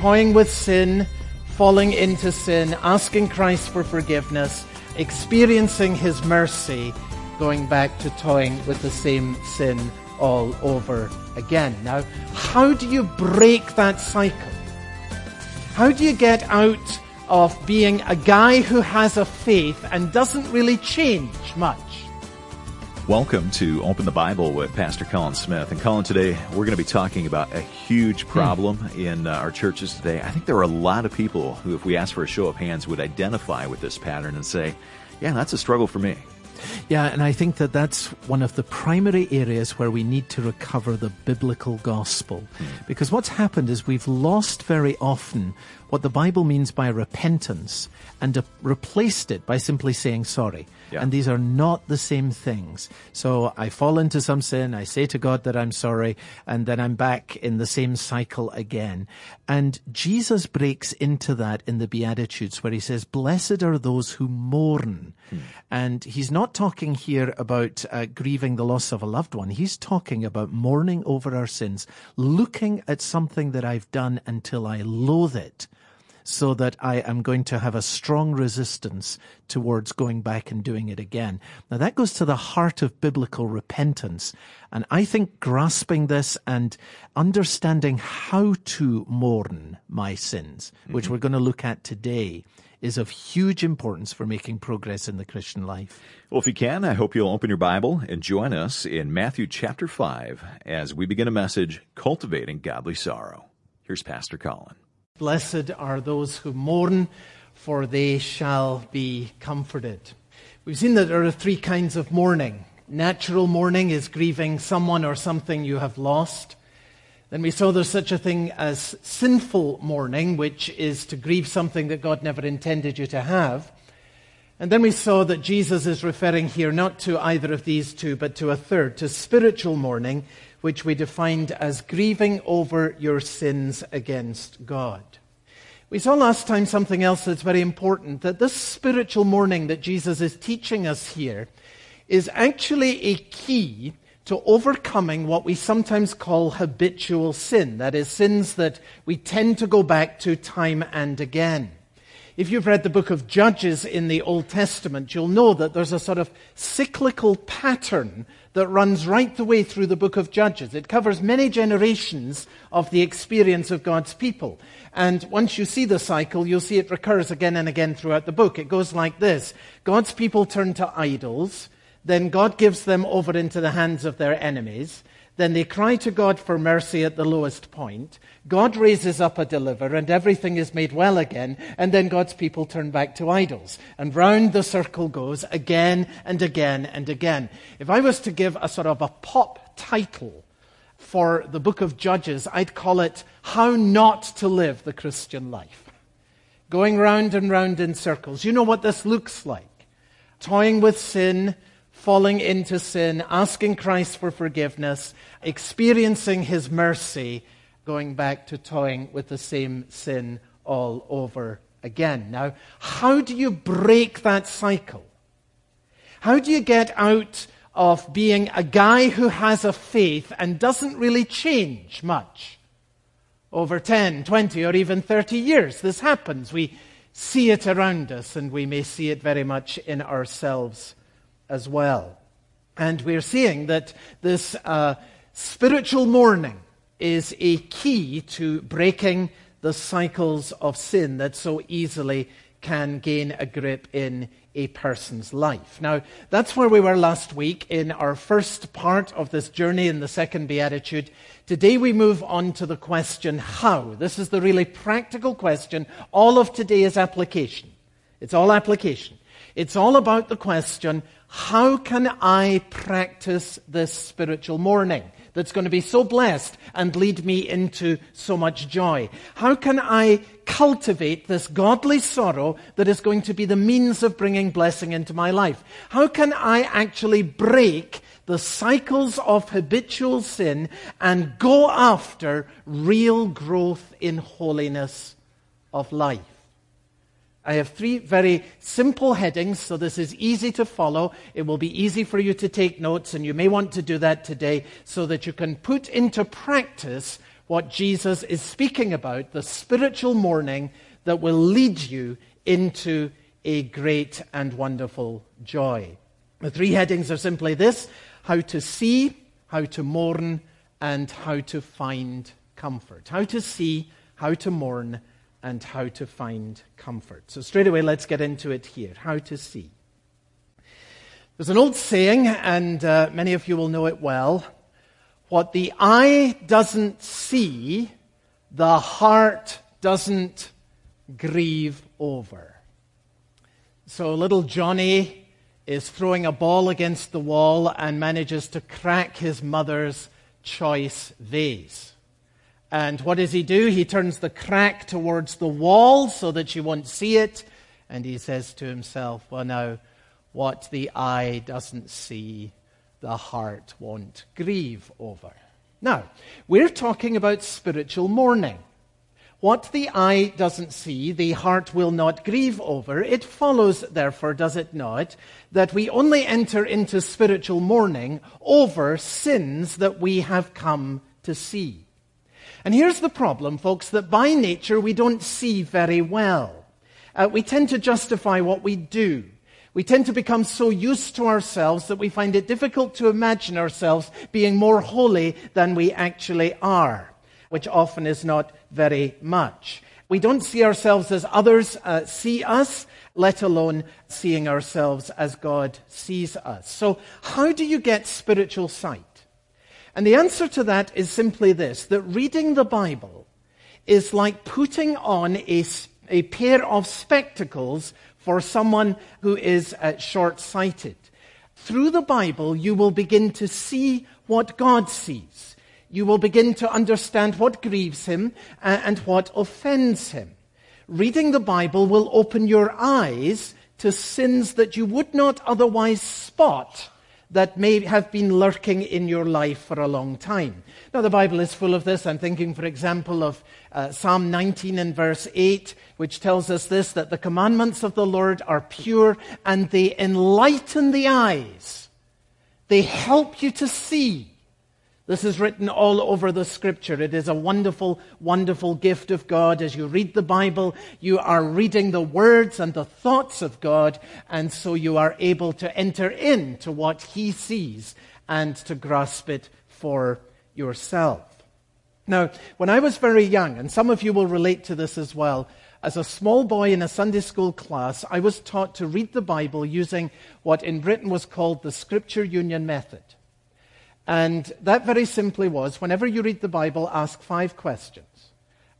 toying with sin, falling into sin, asking Christ for forgiveness, experiencing his mercy, going back to toying with the same sin all over again. Now, how do you break that cycle? How do you get out of being a guy who has a faith and doesn't really change much? Welcome to Open the Bible with Pastor Colin Smith. And Colin, today we're going to be talking about a huge problem mm. in uh, our churches today. I think there are a lot of people who, if we ask for a show of hands, would identify with this pattern and say, yeah, that's a struggle for me. Yeah, and I think that that's one of the primary areas where we need to recover the biblical gospel. Mm. Because what's happened is we've lost very often what the Bible means by repentance and uh, replaced it by simply saying sorry. Yeah. And these are not the same things. So I fall into some sin, I say to God that I'm sorry, and then I'm back in the same cycle again. And Jesus breaks into that in the Beatitudes where he says, blessed are those who mourn. Hmm. And he's not talking here about uh, grieving the loss of a loved one. He's talking about mourning over our sins, looking at something that I've done until I loathe it so that I am going to have a strong resistance towards going back and doing it again. Now that goes to the heart of biblical repentance. And I think grasping this and understanding how to mourn my sins, mm-hmm. which we're going to look at today, is of huge importance for making progress in the Christian life. Well, if you can, I hope you'll open your Bible and join us in Matthew chapter 5 as we begin a message, Cultivating Godly Sorrow. Here's Pastor Colin. Blessed are those who mourn, for they shall be comforted. We've seen that there are three kinds of mourning. Natural mourning is grieving someone or something you have lost. Then we saw there's such a thing as sinful mourning, which is to grieve something that God never intended you to have. And then we saw that Jesus is referring here not to either of these two, but to a third, to spiritual mourning, which we defined as grieving over your sins against God. We saw last time something else that's very important that this spiritual mourning that Jesus is teaching us here is actually a key to overcoming what we sometimes call habitual sin. That is, sins that we tend to go back to time and again. If you've read the book of Judges in the Old Testament, you'll know that there's a sort of cyclical pattern that runs right the way through the book of Judges. It covers many generations of the experience of God's people. And once you see the cycle, you'll see it recurs again and again throughout the book. It goes like this. God's people turn to idols. Then God gives them over into the hands of their enemies. Then they cry to God for mercy at the lowest point. God raises up a deliverer and everything is made well again. And then God's people turn back to idols. And round the circle goes again and again and again. If I was to give a sort of a pop title for the book of Judges, I'd call it How Not to Live the Christian Life. Going round and round in circles. You know what this looks like. Toying with sin, falling into sin, asking Christ for forgiveness, experiencing his mercy, going back to toying with the same sin all over again. Now, how do you break that cycle? How do you get out of being a guy who has a faith and doesn't really change much over 10, 20, or even 30 years? This happens. We see it around us, and we may see it very much in ourselves as well. And we're seeing that this uh, spiritual mourning is a key to breaking the cycles of sin that so easily can gain a grip in a person's life. Now, that's where we were last week in our first part of this journey in the second beatitude. Today we move on to the question how. This is the really practical question. All of today is application. It's all application. It's all about the question how can I practice this spiritual mourning? that's going to be so blessed and lead me into so much joy? How can I cultivate this godly sorrow that is going to be the means of bringing blessing into my life? How can I actually break the cycles of habitual sin and go after real growth in holiness of life? I have three very simple headings, so this is easy to follow. It will be easy for you to take notes, and you may want to do that today so that you can put into practice what Jesus is speaking about the spiritual mourning that will lead you into a great and wonderful joy. The three headings are simply this how to see, how to mourn, and how to find comfort. How to see, how to mourn, and how to find comfort. So, straight away, let's get into it here. How to see. There's an old saying, and uh, many of you will know it well. What the eye doesn't see, the heart doesn't grieve over. So little Johnny is throwing a ball against the wall and manages to crack his mother's choice vase. And what does he do? He turns the crack towards the wall so that she won't see it. And he says to himself, Well, now, what the eye doesn't see, the heart won't grieve over. Now, we're talking about spiritual mourning. What the eye doesn't see, the heart will not grieve over. It follows, therefore, does it not, that we only enter into spiritual mourning over sins that we have come to see. And here's the problem, folks, that by nature we don't see very well. Uh, we tend to justify what we do. We tend to become so used to ourselves that we find it difficult to imagine ourselves being more holy than we actually are, which often is not very much. We don't see ourselves as others uh, see us, let alone seeing ourselves as God sees us. So, how do you get spiritual sight? And the answer to that is simply this that reading the Bible is like putting on a, a pair of spectacles for someone who is uh, short sighted. Through the Bible, you will begin to see what God sees. You will begin to understand what grieves him uh, and what offends him. Reading the Bible will open your eyes to sins that you would not otherwise spot that may have been lurking in your life for a long time. Now, the Bible is full of this. I'm thinking, for example, of uh, Psalm 19 and verse 8, which tells us this that the commandments of the Lord are pure and they enlighten the eyes. They help you to see. This is written all over the scripture. It is a wonderful, wonderful gift of God. As you read the Bible, you are reading the words and the thoughts of God, and so you are able to enter into what He sees and to grasp it for yourself. Now, when I was very young, and some of you will relate to this as well, as a small boy in a Sunday school class, I was taught to read the Bible using what in Britain was called the Scripture Union Method. And that very simply was whenever you read the Bible, ask five questions.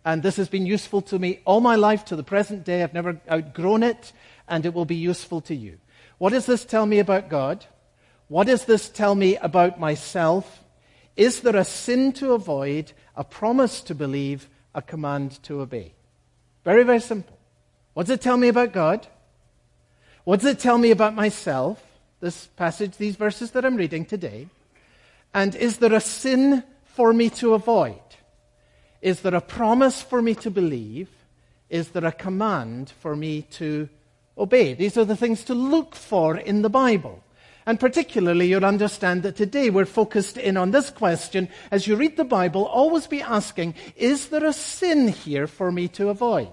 And this has been useful to me all my life to the present day. I've never outgrown it, and it will be useful to you. What does this tell me about God? What does this tell me about myself? Is there a sin to avoid, a promise to believe, a command to obey? Very, very simple. What does it tell me about God? What does it tell me about myself? This passage, these verses that I'm reading today. And is there a sin for me to avoid? Is there a promise for me to believe? Is there a command for me to obey? These are the things to look for in the Bible. And particularly, you'll understand that today we're focused in on this question. As you read the Bible, always be asking, is there a sin here for me to avoid?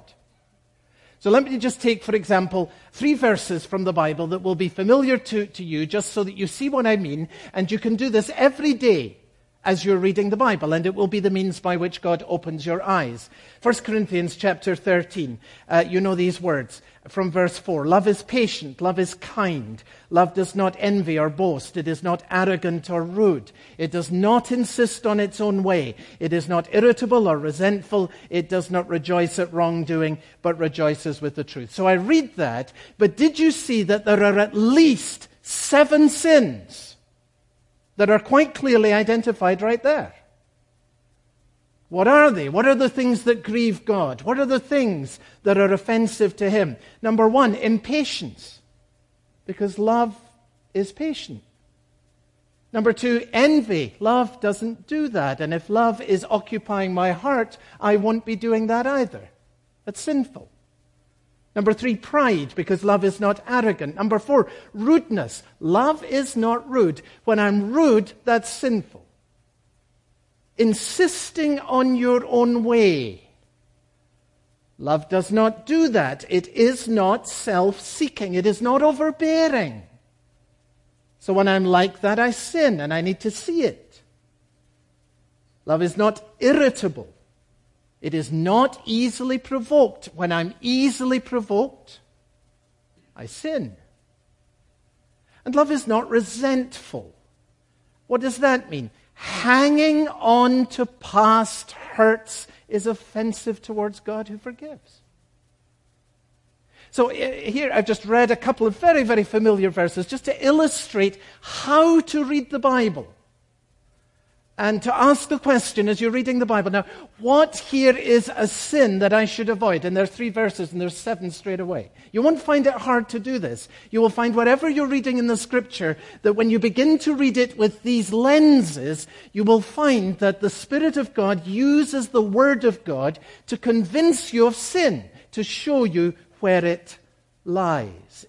So let me just take, for example, three verses from the Bible that will be familiar to, to you, just so that you see what I mean, and you can do this every day as you're reading the Bible, and it will be the means by which God opens your eyes. 1 Corinthians chapter 13, uh, you know these words from verse 4. Love is patient, love is kind, love does not envy or boast, it is not arrogant or rude, it does not insist on its own way, it is not irritable or resentful, it does not rejoice at wrongdoing, but rejoices with the truth. So I read that, but did you see that there are at least seven sins? That are quite clearly identified right there. What are they? What are the things that grieve God? What are the things that are offensive to Him? Number one, impatience, because love is patient. Number two, envy. Love doesn't do that. And if love is occupying my heart, I won't be doing that either. That's sinful. Number three, pride, because love is not arrogant. Number four, rudeness. Love is not rude. When I'm rude, that's sinful. insisting on your own way. Love does not do that. It is not self seeking. It is not overbearing. So when I'm like that, I sin and I need to see it. Love is not irritable. It is not easily provoked. When I'm easily provoked, I sin. And love is not resentful. What does that mean? Hanging on to past hurts is offensive towards God who forgives. So eh, here I've just read a couple of very, very familiar verses just to illustrate how to read the Bible and to ask the question as you're reading the Bible. Now, what here is a sin that I should avoid? And there are three verses and there's seven straight away. You won't find it hard to do this. You will find whatever you're reading in the scripture that when you begin to read it with these lenses, you will find that the Spirit of God uses the Word of God to convince you of sin, to show you where it lies.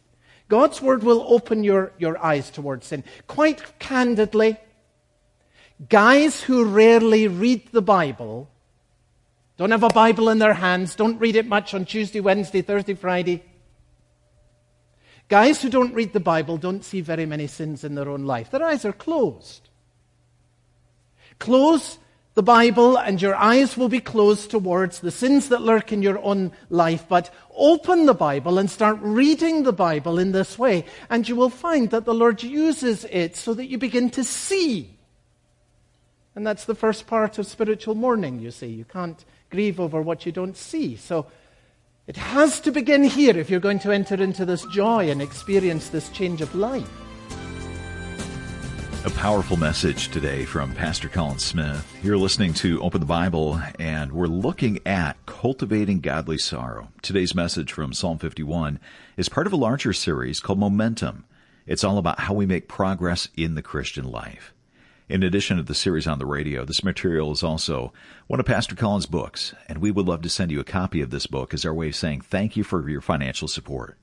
God's Word will open your, your eyes towards sin. Quite candidly, Guys who rarely read the Bible, don't have a Bible in their hands, don't read it much on Tuesday, Wednesday, Thursday, Friday. Guys who don't read the Bible don't see very many sins in their own life. Their eyes are closed. Close the Bible and your eyes will be closed towards the sins that lurk in your own life. But open the Bible and start reading the Bible in this way, and you will find that the Lord uses it so that you begin to see and that's the first part of spiritual mourning, you see. You can't grieve over what you don't see. So it has to begin here if you're going to enter into this joy and experience this change of life. A powerful message today from Pastor Colin Smith. You're listening to Open the Bible, and we're looking at cultivating godly sorrow. Today's message from Psalm 51 is part of a larger series called Momentum. It's all about how we make progress in the Christian life. In addition to the series on the radio, this material is also one of Pastor Colin's books, and we would love to send you a copy of this book as our way of saying thank you for your financial support.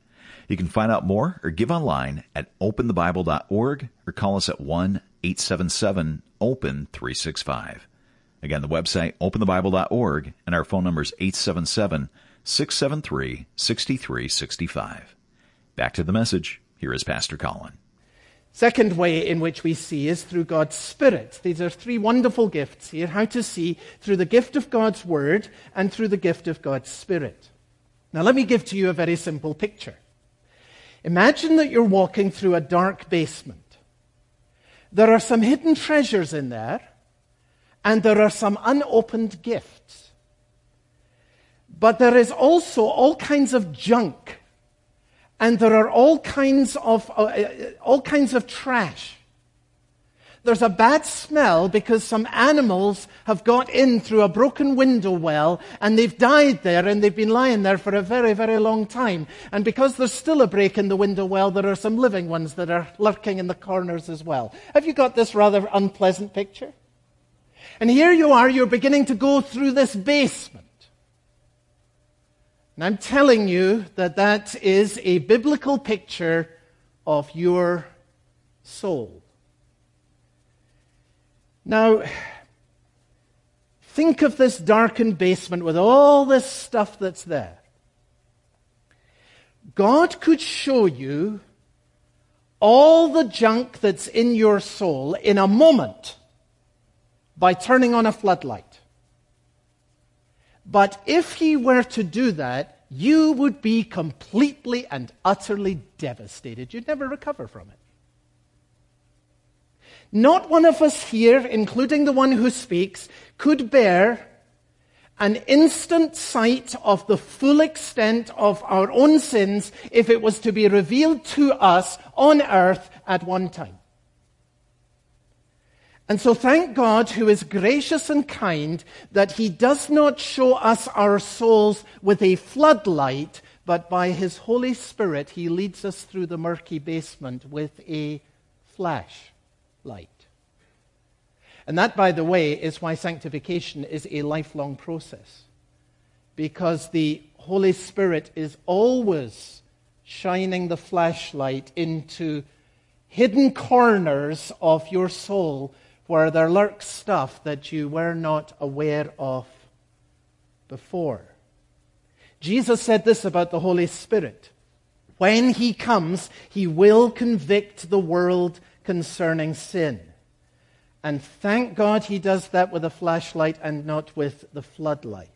You can find out more or give online at openthebible.org or call us at 1 877 OPEN 365. Again, the website openthebible.org and our phone number is 877 673 6365. Back to the message. Here is Pastor Colin. Second way in which we see is through God's Spirit. These are three wonderful gifts here how to see through the gift of God's Word and through the gift of God's Spirit. Now, let me give to you a very simple picture. Imagine that you're walking through a dark basement. There are some hidden treasures in there, and there are some unopened gifts. But there is also all kinds of junk and there are all kinds of, uh, uh, all kinds of trash. There's a bad smell because some animals have got in through a broken window well and they've died there and they've been lying there for a very, very long time. And because there's still a break in the window well, there are some living ones that are lurking in the corners as well. Have you got this rather unpleasant picture? And here you are, you're beginning to go through this basement. And I'm telling you that that is a biblical picture of your soul. Now, think of this darkened basement with all this stuff that's there. God could show you all the junk that's in your soul in a moment by turning on a floodlight. But if he were to do that, you would be completely and utterly devastated. You'd never recover from it. Not one of us here, including the one who speaks, could bear an instant sight of the full extent of our own sins if it was to be revealed to us on earth at one time. And so thank God, who is gracious and kind, that he does not show us our souls with a floodlight, but by his Holy Spirit, he leads us through the murky basement with a flashlight. And that, by the way, is why sanctification is a lifelong process. Because the Holy Spirit is always shining the flashlight into hidden corners of your soul where there lurks stuff that you were not aware of before. Jesus said this about the Holy Spirit. When he comes, he will convict the world concerning sin. And thank God he does that with a flashlight and not with the floodlight.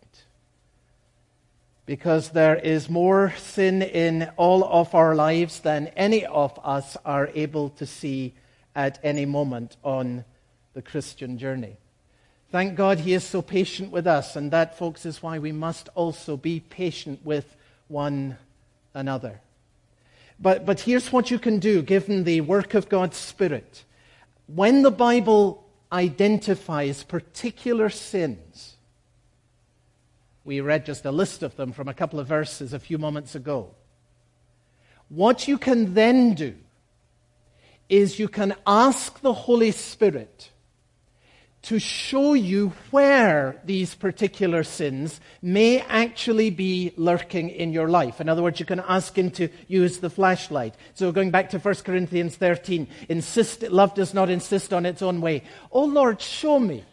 Because there is more sin in all of our lives than any of us are able to see at any moment on the Christian journey. Thank God he is so patient with us, and that, folks, is why we must also be patient with one another. But, but here's what you can do given the work of God's Spirit. When the Bible identifies particular sins, we read just a list of them from a couple of verses a few moments ago. What you can then do is you can ask the Holy Spirit to show you where these particular sins may actually be lurking in your life. In other words, you can ask him to use the flashlight. So going back to 1 Corinthians 13, insist, love does not insist on its own way. Oh Lord, show me.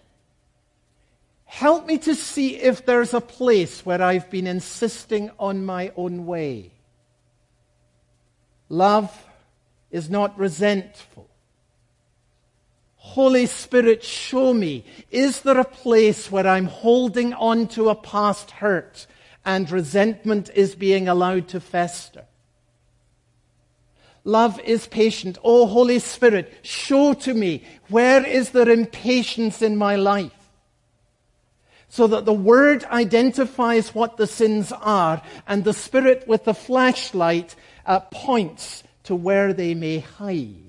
Help me to see if there's a place where I've been insisting on my own way. Love is not resentful. Holy Spirit, show me, is there a place where I'm holding on to a past hurt and resentment is being allowed to fester? Love is patient. Oh, Holy Spirit, show to me, where is there impatience in my life? So that the Word identifies what the sins are, and the Spirit with the flashlight uh, points to where they may hide.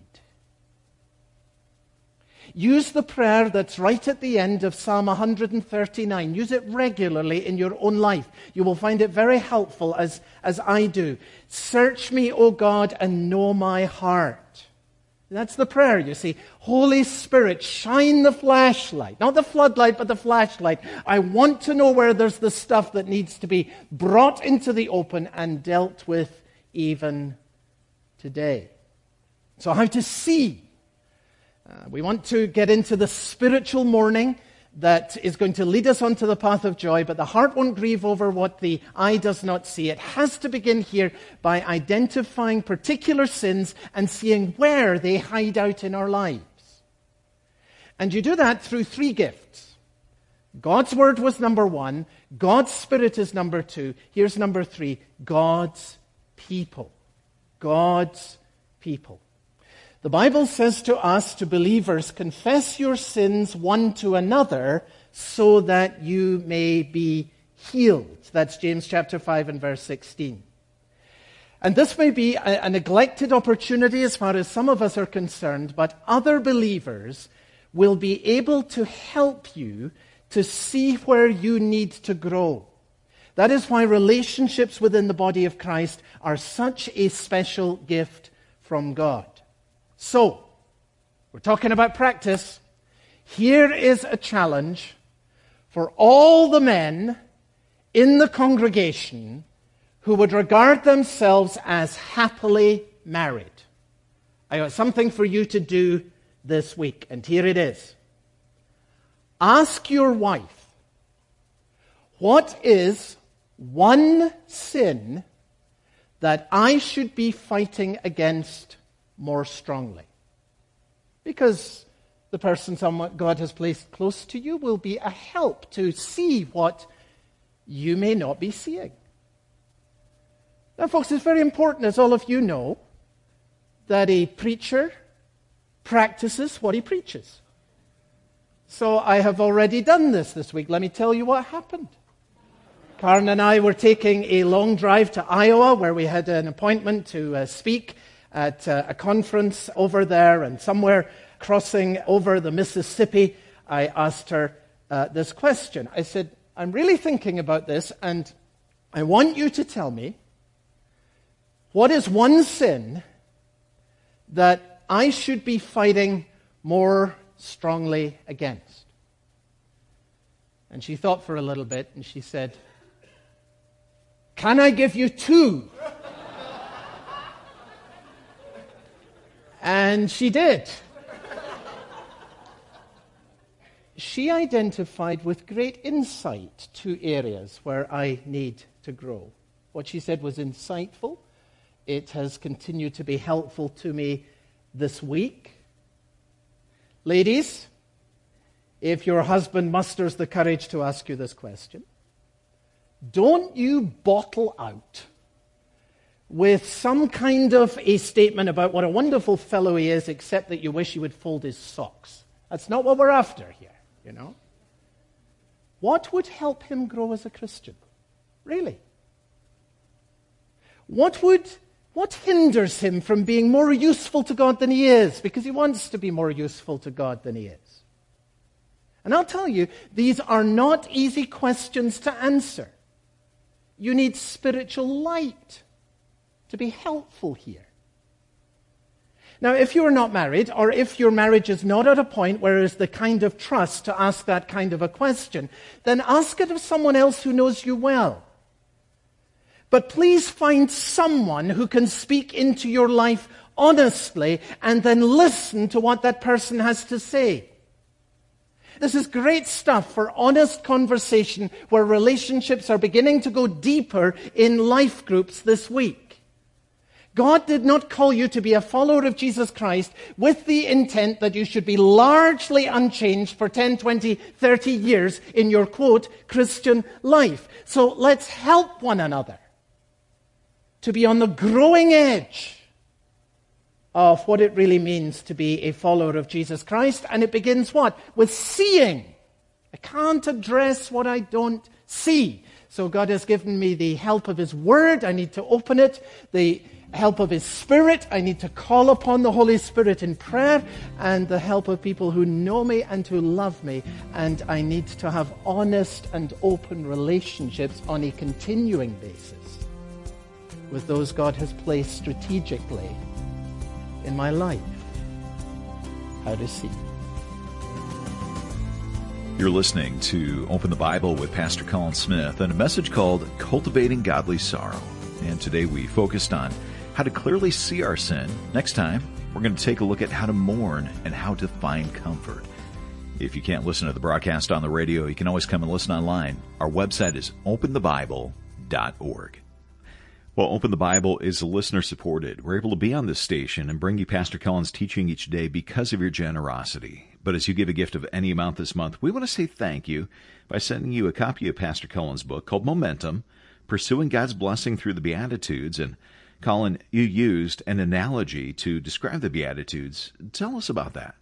Use the prayer that's right at the end of Psalm 139. Use it regularly in your own life. You will find it very helpful as, as I do. Search me, O God, and know my heart. That's the prayer, you see. Holy Spirit, shine the flashlight. Not the floodlight, but the flashlight. I want to know where there's the stuff that needs to be brought into the open and dealt with even today. So, how to see uh, we want to get into the spiritual mourning that is going to lead us onto the path of joy, but the heart won't grieve over what the eye does not see. It has to begin here by identifying particular sins and seeing where they hide out in our lives. And you do that through three gifts. God's word was number one. God's spirit is number two. Here's number three God's people. God's people. The Bible says to us, to believers, confess your sins one to another so that you may be healed. That's James chapter 5 and verse 16. And this may be a, a, neglected opportunity as far as some of us are concerned, but other believers will be able to help you to see where you need to grow. That is why relationships within the body of Christ are such a special gift from God. So, we're talking about practice. Here is a challenge for all the men in the congregation who would regard themselves as happily married. I got something for you to do this week, and here it is. Ask your wife, what is one sin that I should be fighting against more strongly. Because the person God has placed close to you will be a help to see what you may not be seeing. Now, folks, it's very important, as all of you know, that a preacher practices what he preaches. So I have already done this this week. Let me tell you what happened. Karen and I were taking a long drive to Iowa where we had an appointment to uh, speak at uh, a conference over there, and somewhere crossing over the Mississippi, I asked her uh, this question. I said, I'm really thinking about this, and I want you to tell me what is one sin that I should be fighting more strongly against? And she thought for a little bit, and she said, Can I give you two? And she did. she identified with great insight two areas where I need to grow. What she said was insightful. It has continued to be helpful to me this week. Ladies, if your husband musters the courage to ask you this question, don't you bottle out with some kind of a statement about what a wonderful fellow he is, except that you wish he would fold his socks. That's not what we're after here, you know. What would help him grow as a Christian? Really? What would what hinders him from being more useful to God than he is? Because he wants to be more useful to God than he is. And I'll tell you, these are not easy questions to answer. You need spiritual light to be helpful here. Now, if you are not married, or if your marriage is not at a point where there's the kind of trust to ask that kind of a question, then ask it of someone else who knows you well. But please find someone who can speak into your life honestly and then listen to what that person has to say. This is great stuff for honest conversation where relationships are beginning to go deeper in life groups this week. God did not call you to be a follower of Jesus Christ with the intent that you should be largely unchanged for 10, 20, 30 years in your quote, Christian life. So let's help one another to be on the growing edge of what it really means to be a follower of Jesus Christ. And it begins what? With seeing. I can't address what I don't see. So God has given me the help of His Word. I need to open it. The help of His Spirit. I need to call upon the Holy Spirit in prayer and the help of people who know me and who love me. And I need to have honest and open relationships on a continuing basis with those God has placed strategically in my life. How to see. You're listening to Open the Bible with Pastor Colin Smith and a message called Cultivating Godly Sorrow. And today we focused on how to clearly see our sin. Next time, we're going to take a look at how to mourn and how to find comfort. If you can't listen to the broadcast on the radio, you can always come and listen online. Our website is openthebible.org. Well, Open the Bible is listener supported. We're able to be on this station and bring you Pastor Colin's teaching each day because of your generosity. But as you give a gift of any amount this month, we want to say thank you by sending you a copy of Pastor Colin's book called Momentum Pursuing God's Blessing Through the Beatitudes. And Colin, you used an analogy to describe the Beatitudes. Tell us about that.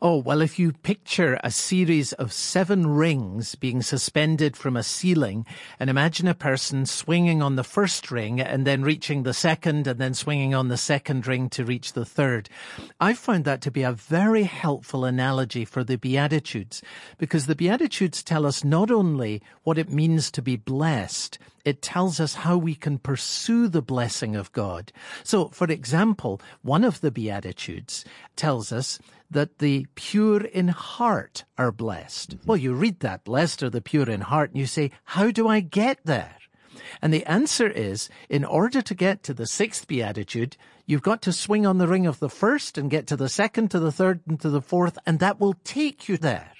Oh, well, if you picture a series of seven rings being suspended from a ceiling and imagine a person swinging on the first ring and then reaching the second and then swinging on the second ring to reach the third. I found that to be a very helpful analogy for the Beatitudes because the Beatitudes tell us not only what it means to be blessed, it tells us how we can pursue the blessing of God. So, for example, one of the Beatitudes tells us that the pure in heart are blessed. Mm-hmm. Well, you read that, blessed are the pure in heart, and you say, how do I get there? And the answer is, in order to get to the sixth beatitude, you've got to swing on the ring of the first and get to the second, to the third, and to the fourth, and that will take you there.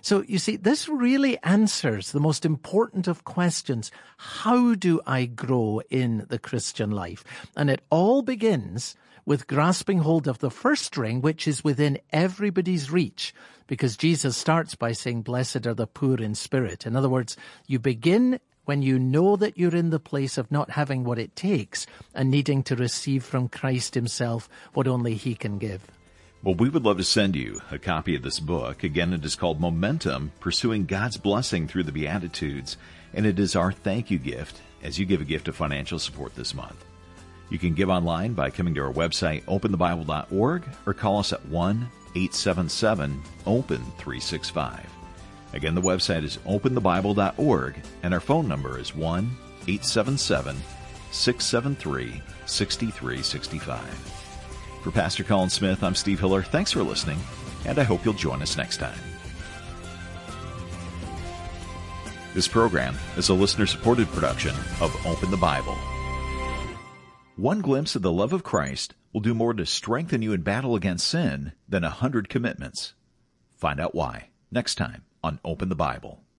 So you see, this really answers the most important of questions. How do I grow in the Christian life? And it all begins with grasping hold of the first ring, which is within everybody's reach, because Jesus starts by saying, blessed are the poor in spirit. In other words, you begin when you know that you're in the place of not having what it takes and needing to receive from Christ himself what only he can give. Well, we would love to send you a copy of this book. Again, it is called Momentum, Pursuing God's Blessing Through the Beatitudes, and it is our thank you gift as you give a gift of financial support this month. You can give online by coming to our website, openthebible.org, or call us at 1 877 OPEN 365. Again, the website is openthebible.org, and our phone number is 1 877 673 6365. For Pastor Colin Smith, I'm Steve Hiller. Thanks for listening, and I hope you'll join us next time. This program is a listener supported production of Open the Bible. One glimpse of the love of Christ will do more to strengthen you in battle against sin than a hundred commitments. Find out why Next time on Open the Bible.